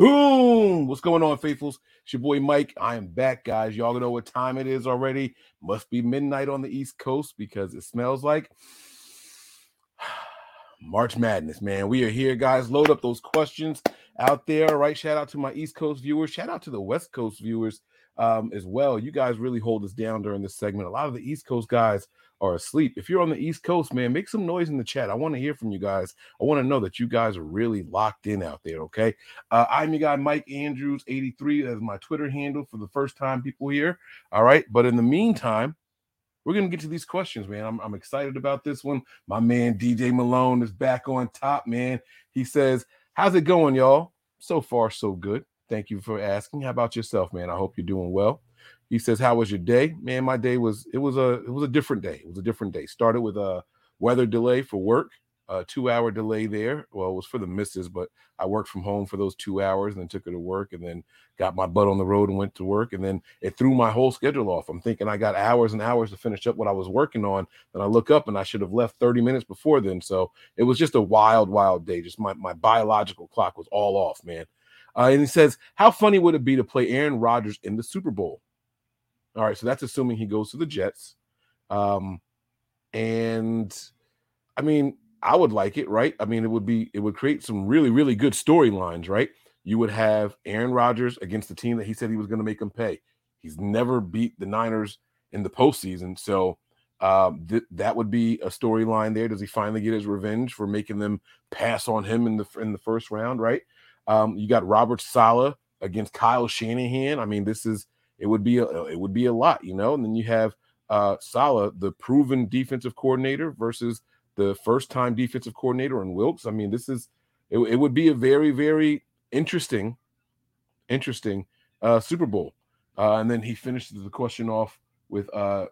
Boom! What's going on, faithfuls? It's your boy Mike. I am back, guys. Y'all know what time it is already. Must be midnight on the East Coast because it smells like March Madness, man. We are here, guys. Load up those questions out there, right? Shout out to my East Coast viewers. Shout out to the West Coast viewers um, as well. You guys really hold us down during this segment. A lot of the East Coast guys are asleep. If you're on the East Coast, man, make some noise in the chat. I want to hear from you guys. I want to know that you guys are really locked in out there. Okay. Uh, I'm your guy, Mike Andrews, 83. That's my Twitter handle for the first time people here. All right. But in the meantime, we're going to get to these questions, man. I'm, I'm excited about this one. My man, DJ Malone, is back on top, man. He says, How's it going, y'all? So far, so good. Thank you for asking. How about yourself, man? I hope you're doing well. He says, "How was your day, man? My day was it was a it was a different day. It was a different day. Started with a weather delay for work, a two hour delay there. Well, it was for the missus, but I worked from home for those two hours and then took her to work and then got my butt on the road and went to work. And then it threw my whole schedule off. I'm thinking I got hours and hours to finish up what I was working on. Then I look up and I should have left 30 minutes before then. So it was just a wild, wild day. Just my, my biological clock was all off, man. Uh, and he says, How funny would it be to play Aaron Rodgers in the Super Bowl? All right, so that's assuming he goes to the Jets. Um, and I mean, I would like it, right? I mean, it would be it would create some really, really good storylines, right? You would have Aaron Rodgers against the team that he said he was going to make him pay. He's never beat the Niners in the postseason, so um, th- that would be a storyline there. Does he finally get his revenge for making them pass on him in the in the first round, right? Um, you got Robert Saleh against Kyle Shanahan. I mean, this is it would be a it would be a lot, you know. And then you have uh Saleh, the proven defensive coordinator, versus the first time defensive coordinator in Wilks. I mean, this is it, it would be a very very interesting, interesting uh, Super Bowl. Uh, and then he finishes the question off with uh,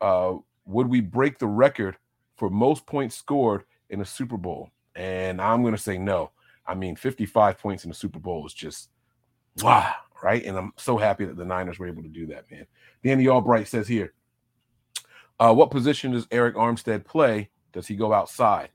uh, would we break the record for most points scored in a Super Bowl? And I'm going to say no. I mean, 55 points in the Super Bowl is just wow, right? And I'm so happy that the Niners were able to do that, man. Danny Albright says here, uh, what position does Arik Armstead play? Does he go outside?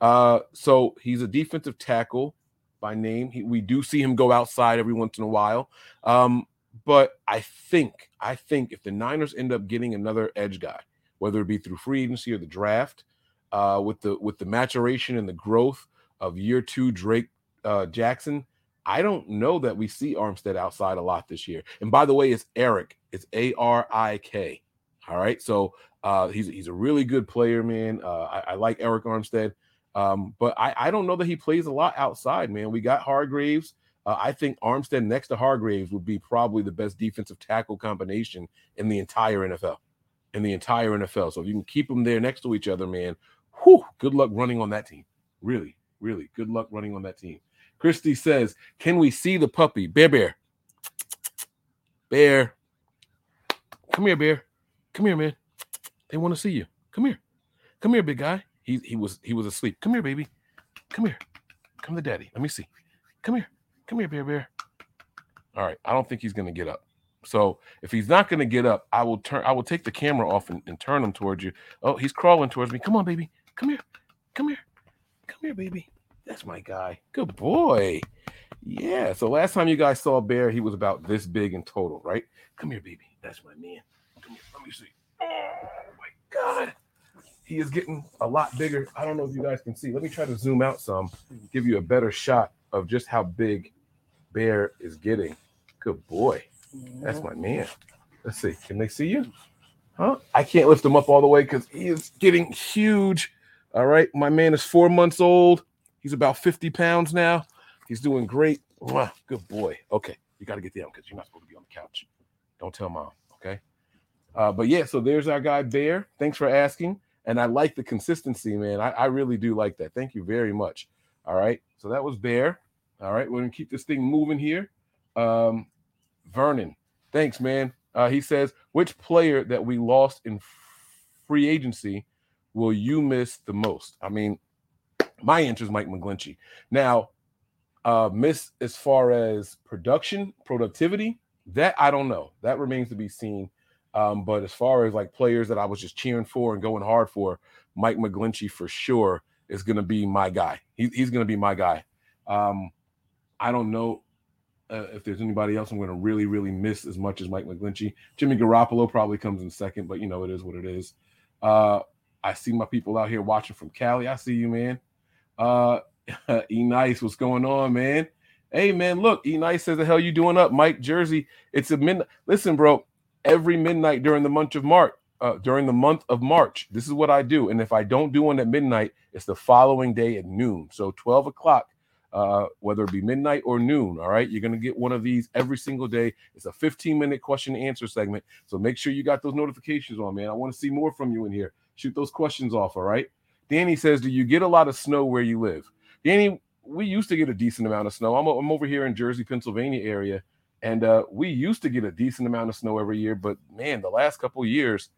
Uh, so he's a defensive tackle by name. He, we do see him go outside every once in a while. Um, but I think, I think if the Niners end up getting another edge guy, whether it be through free agency or the draft, uh, with the with the maturation and the growth of year two Drake uh, Jackson, I don't know that we see Armstead outside a lot this year. And by the way, it's Arik. It's A R I K. All right. So uh, he's he's a really good player, man. Uh, I, I, like Arik Armstead, um, but I, I don't know that he plays a lot outside, man. We got Hargraves. Uh, I think Armstead next to Hargraves would be probably the best defensive tackle combination in the entire NFL. In the entire NFL. So if you can keep them there next to each other, man, whew, good luck running on that team. Really, really good luck running on that team. Christy says, Can we see the puppy? Bear, bear. Bear. Come here, bear. Come here, man. They want to see you. Come here. Come here, big guy. He he was he was asleep. Come here, baby. Come here. Come to daddy. Let me see. Come here. Come here, bear, bear. All right. I don't think he's gonna get up. So if he's not gonna get up, I will turn I will take the camera off and, and turn him towards you. Oh, he's crawling towards me. Come on, baby. Come here. Come here. Come here, baby. That's my guy. Good boy. Yeah. So last time you guys saw Bear, he was about this big in total, right? Come here, baby. That's my man. Come here. Let me see. Oh my God. He is getting a lot bigger. I don't know if you guys can see. Let me try to zoom out some, give you a better shot of just how big Bear is getting. Good boy. That's my man. Let's see. Can they see you? Huh? I can't lift him up all the way because he is getting huge. All right. My man is four months old. He's about 50 pounds now. He's doing great. good boy. Okay. You got to get down because you're not supposed to be on the couch. Don't tell mom. Okay. Uh, but yeah, so there's our guy Bear. Thanks for asking. And I like the consistency, man. I, I really do like that. Thank you very much. All right. So that was Bear. All right. We're going to keep this thing moving here. Um, Vernon. Thanks, man. Uh, he says, which player that we lost in free agency will you miss the most? I mean, my answer is Mike McGlinchey. Now, uh, miss as far as production, productivity, that I don't know. That remains to be seen. Um, but as far as like players that I was just cheering for and going hard for, Mike McGlinchey for sure is going to be my guy. He, he's going to be my guy. Um, I don't know. uh, if there's anybody else I'm going to really, really miss as much as Mike McGlinchey. Jimmy Garoppolo probably comes in second, but you know, it is what it is. Uh, I see my people out here watching from Cali. I see you, man. Uh, e Nice, what's going on, man? Hey, man, look, E Nice says, the hell you doing up, Mike Jersey? It's a midnight. Listen, bro, every midnight during the month of March, uh, during the month of March, this is what I do. And if I don't do one at midnight, it's the following day at noon. So 12 o'clock uh, whether it be midnight or noon. All right. You're going to get one of these every single day. It's a 15 minute question and answer segment. So make sure you got those notifications on, man. I want to see more from you in here. Shoot those questions off. All right. Danny says, Do you get a lot of snow where you live? Danny, we used to get a decent amount of snow. I'm, I'm over here in Jersey, Pennsylvania area, and uh, we used to get a decent amount of snow every year. But man, the last couple years,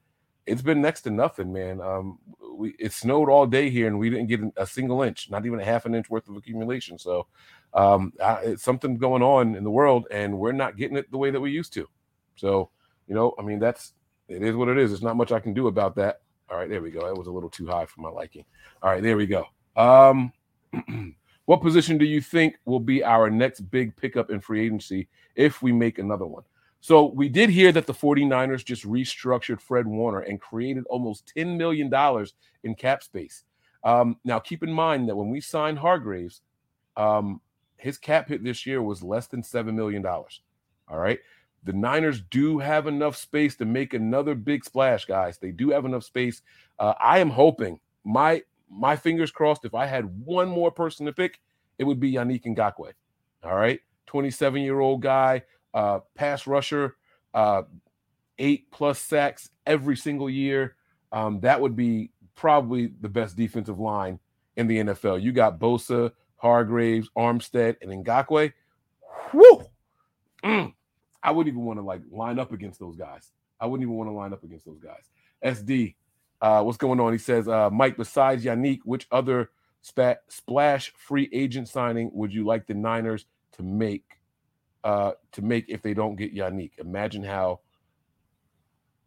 it's been next to nothing, man. Um, we it snowed all day here, and we didn't get a single inch, not even a half an inch worth of accumulation. So, um, it's something going on in the world, and we're not getting it the way that we used to. So, you know, I mean, that's it is what it is. There's not much I can do about that. All right, there we go. That was a little too high for my liking. All right, there we go. Um, what position do you think will be our next big pickup in free agency if we make another one? So we did hear that the 49ers just restructured Fred Warner and created almost $10 million in cap space. Um, now, keep in mind that when we signed Hargraves, um, his cap hit this year was less than $7 million. All right. The Niners do have enough space to make another big splash, guys. They do have enough space. Uh, I am hoping my my fingers crossed. If I had one more person to pick, it would be Yannick Ngakoue. All right, 27 year old guy, uh, pass rusher, uh, eight plus sacks every single year. Um, that would be probably the best defensive line in the NFL. You got Bosa, Hargraves, Armstead, and Ngakoue. Whew! Mm. I wouldn't even want to like line up against those guys. I wouldn't even want to line up against those guys. SD, uh, what's going on? He says, uh, Mike, besides Yannick, which other splash free agent signing would you like the Niners to make uh, to make if they don't get Yannick. Imagine how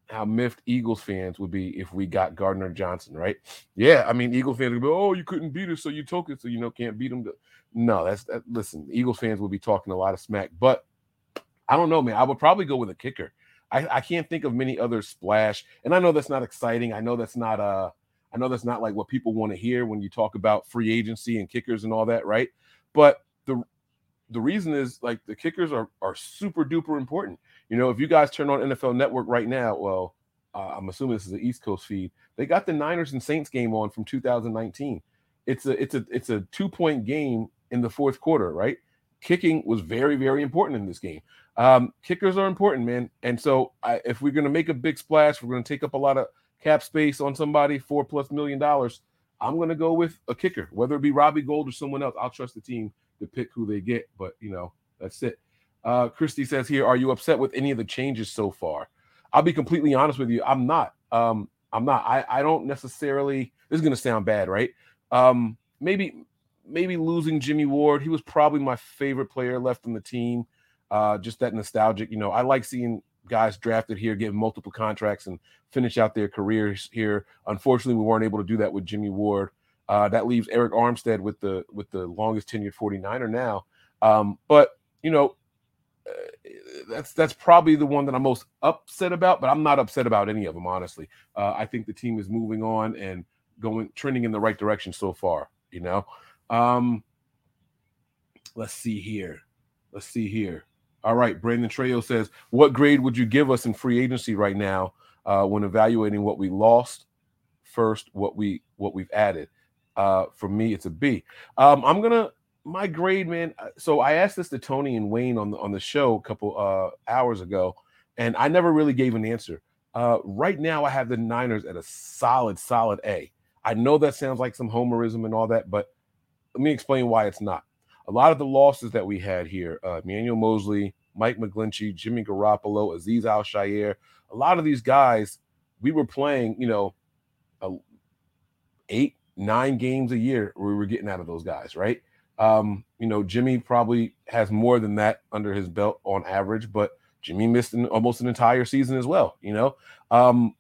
how miffed Eagles fans would be if we got Gardner Johnson, right? Yeah, I mean, Eagle fans would be, oh, you couldn't beat us, so you took it, so you know can't beat them. No, that's that. Listen, Eagles fans will be talking a lot of smack, but I don't know, man. I would probably go with a kicker. I, I can't think of many other splash, and I know that's not exciting. I know that's not uh, I know that's not like what people want to hear when you talk about free agency and kickers and all that, right? But the the reason is like the kickers are are super duper important. You know, if you guys turn on NFL Network right now, well, uh, I'm assuming this is the East Coast feed. They got the Niners and Saints game on from 2019. It's a it's a it's a two point game in the fourth quarter, right? Kicking was very very important in this game. Um, kickers are important, man. And so I, if we're going to make a big splash, we're going to take up a lot of cap space on somebody, four plus million dollars. I'm going to go with a kicker, whether it be Robbie Gould or someone else. I'll trust the team to pick who they get, but you know, that's it. Uh, Christy says here, are you upset with any of the changes so far? I'll be completely honest with you. I'm not. Um, I'm not. I, I don't necessarily. This is gonna sound bad, right? Um, maybe maybe losing Jimmy Ward. He was probably my favorite player left on the team. Uh, just that nostalgic. You know, I like seeing guys drafted here get multiple contracts and finish out their careers here. Unfortunately, we weren't able to do that with Jimmy Ward. Uh, that leaves Arik Armstead with the with the longest tenured 49er now. Um, but you know, uh, that's that's probably the one that I'm most upset about. But I'm not upset about any of them, honestly. Uh, I think the team is moving on and going trending in the right direction so far. You know, um, let's see here. Let's see here. All right, Brandon Trejo says, "What grade would you give us in free agency right now uh, when evaluating what we lost first, what we what we've added?" Uh, for me, it's a B. Um, I'm gonna my grade, man. Uh, so I asked this to Tony and Wayne on the on the show a couple uh, hours ago, and I never really gave an answer. Uh, right now, I have the Niners at a solid, solid A. I know that sounds like some homerism and all that, but let me explain why it's not. A lot of the losses that we had here, uh, Emmanuel Moseley, Mike McGlinchey, Jimmy Garoppolo, Aziz Al-Shaair, a lot of these guys, we were playing, you know, eight, nine games a year we were getting out of those guys, right? Um, you know, Jimmy probably has more than that under his belt on average, but Jimmy missed an, almost an entire season as well. You know, um,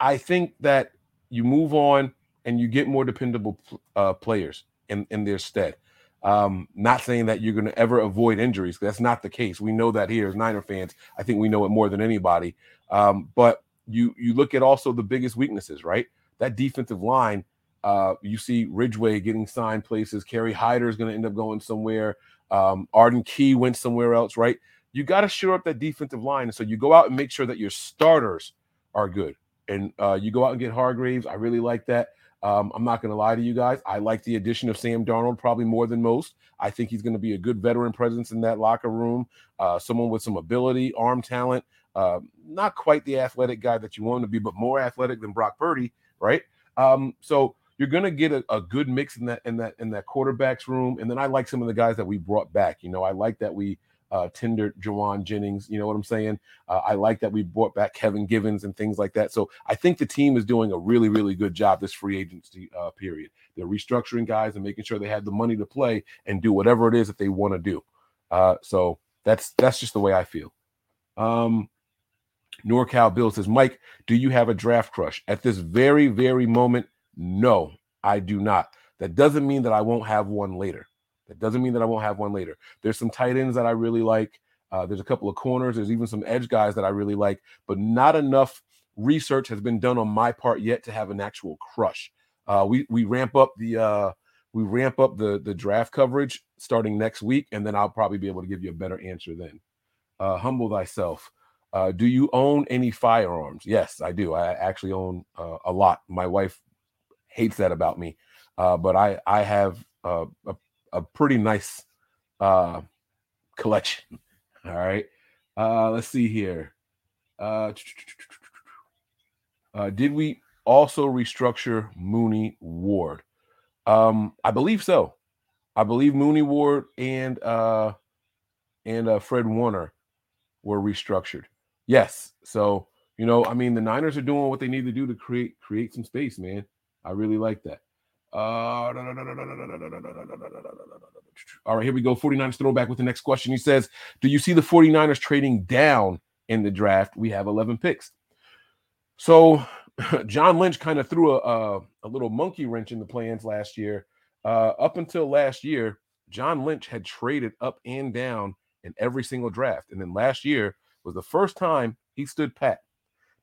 I think that you move on and you get more dependable uh, players in, in their stead. Um, not saying that you're going to ever avoid injuries. That's not the case. We know that here as Niner fans. I think we know it more than anybody. Um, but you you look at also the biggest weaknesses, right? That defensive line. Uh, you see Ridgeway getting signed places. Kerry Hyder is going to end up going somewhere. Um, Arden Key went somewhere else, right? You got to shore up that defensive line. And so you go out and make sure that your starters are good. And uh, you go out and get Hargraves. I really like that. Um, I'm not going to lie to you guys. I like the addition of Sam Darnold probably more than most. I think he's going to be a good veteran presence in that locker room, uh, someone with some ability, arm talent. Uh, not quite the athletic guy that you want him to be, but more athletic than Brock Purdy, right? Um, so you're going to get a, a, good mix in that in that in that quarterbacks room. And then I like some of the guys that we brought back. You know, I like that we uh, tendered Jauan Jennings. You know what I'm saying? Uh, I like that we brought back Kevin Givens and things like that. So I think the team is doing a really, really good job this free agency uh, period. They're restructuring guys and making sure they have the money to play and do whatever it is that they want to do. Uh, so that's that's just the way I feel. Um, NorCal Bill says, Mike, do you have a draft crush at this very, very moment? No, I do not. That doesn't mean that I won't have one later. That doesn't mean that I won't have one later. There's some tight ends that I really like. Uh, there's a couple of corners. There's even some edge guys that I really like, but not enough research has been done on my part yet to have an actual crush. Uh, we we ramp up the uh, we ramp up the the draft coverage starting next week, and then I'll probably be able to give you a better answer then. Uh, humble thyself. Uh, do you own any firearms? Yes, I do. I actually own uh, a lot. My wife hates that about me, uh, but I I have uh, a a pretty nice uh, collection. All right. Uh, let's see here. Uh, uh, did we also restructure Mooney Ward? Um, I believe so. I believe Mooney Ward and uh, and uh, Fred Warner were restructured. Yes. So you know, I mean, the Niners are doing what they need to do to create create some space, man. I really like that. All right, here we go. 49ers throwback with the next question. He says, Do you see the 49ers trading down in the draft? We have 11 picks. So John Lynch kind of threw a, a, a, little monkey wrench in the plans last year. Uh, up until last year, John Lynch had traded up and down in every single draft. And then last year was the first time he stood pat.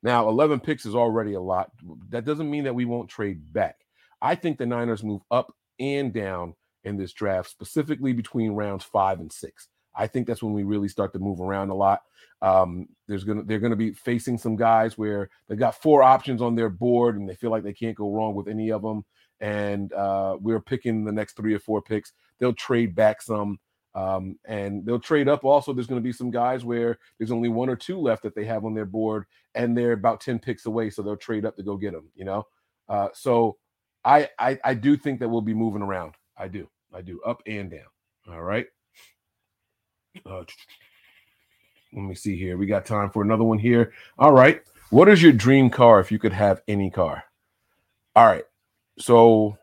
Now, 11 picks is already a lot. That doesn't mean that we won't trade back. I think the Niners move up and down in this draft, specifically between rounds five and six. I think that's when we really start to move around a lot. Um, there's gonna they're gonna be facing some guys where they've got four options on their board and they feel like they can't go wrong with any of them. And uh, we're picking the next three or four picks. They'll trade back some. Um, and they'll trade up. Also, there's going to be some guys where there's only one or two left that they have on their board, and they're about 10 picks away. So they'll trade up to go get them, you know? Uh, so I, I I do think that we'll be moving around. I do. I do up and down. All right. Uh, let me see here. We got time for another one here. All right. What is your dream car if you could have any car? All right. So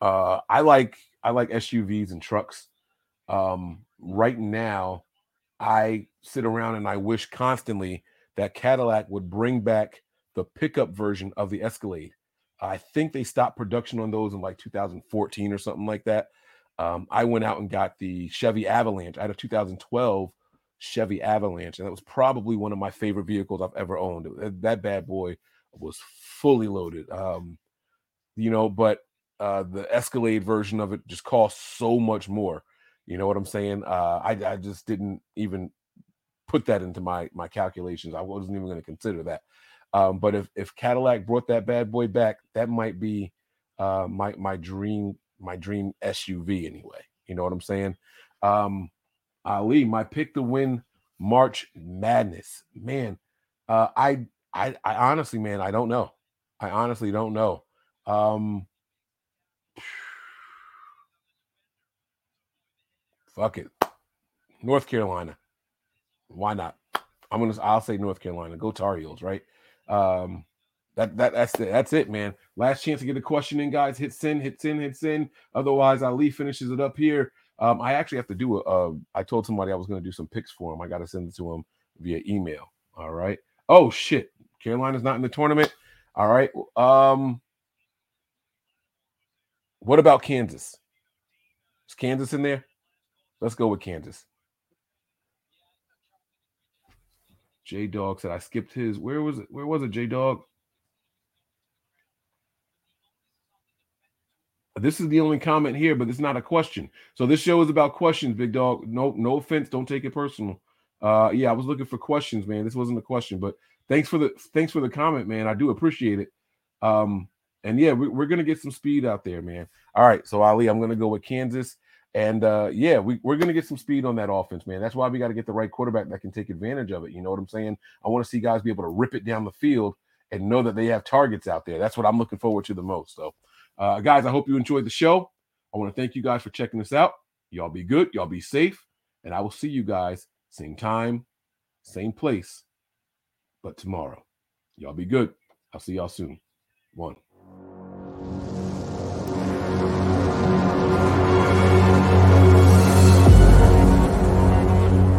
uh I like I like SUVs and trucks. Um right now I sit around and I wish constantly that Cadillac would bring back the pickup version of the Escalade. I think they stopped production on those in like 2014 or something like that. Um, I went out and got the Chevy Avalanche. I had a 2012 Chevy Avalanche, and that was probably one of my favorite vehicles I've ever owned. That bad boy was fully loaded. Um, you know, but uh, the Escalade version of it just cost so much more. You know what I'm saying? Uh, I, I just didn't even put that into my my calculations. I wasn't even going to consider that. Um, but if if Cadillac brought that bad boy back, that might be uh, my my dream my dream SUV anyway. You know what I'm saying? Um, Ali, my pick to win March Madness, man. Uh, I I I honestly, man, I don't know. I honestly don't know. Um, fuck it, North Carolina. Why not? I'm gonna. I'll say North Carolina. Go Tar Heels, right? Um, that that that's it. That's it, man. Last chance to get a question in, guys. Hit send, hit send, hit send. Otherwise, Ali finishes it up here. Um, I actually have to do a. Uh, I told somebody I was going to do some picks for him. I got to send it to him via email. All right. Oh shit, Carolina's not in the tournament. All right. Um, what about Kansas? Is Kansas in there? Let's go with Kansas. J Dog said I skipped his. Where was it? Where was it, J Dog? This is the only comment here, but it's not a question. So this show is about questions, big dog. No, no offense. Don't take it personal. Uh, yeah, I was looking for questions, man. This wasn't a question, but thanks for the thanks for the comment, man. I do appreciate it. Um, and yeah, we, are gonna get some speed out there, man. All right, so Ali, I'm gonna go with Kansas, and uh, yeah, we, we're gonna get some speed on that offense, man. That's why we got to get the right quarterback that can take advantage of it. You know what I'm saying? I want to see guys be able to rip it down the field and know that they have targets out there. That's what I'm looking forward to the most. So uh, guys, I hope you enjoyed the show. I want to thank you guys for checking us out. Y'all be good. Y'all be safe. And I will see you guys same time, same place, but tomorrow. Y'all be good. I'll see y'all soon. One.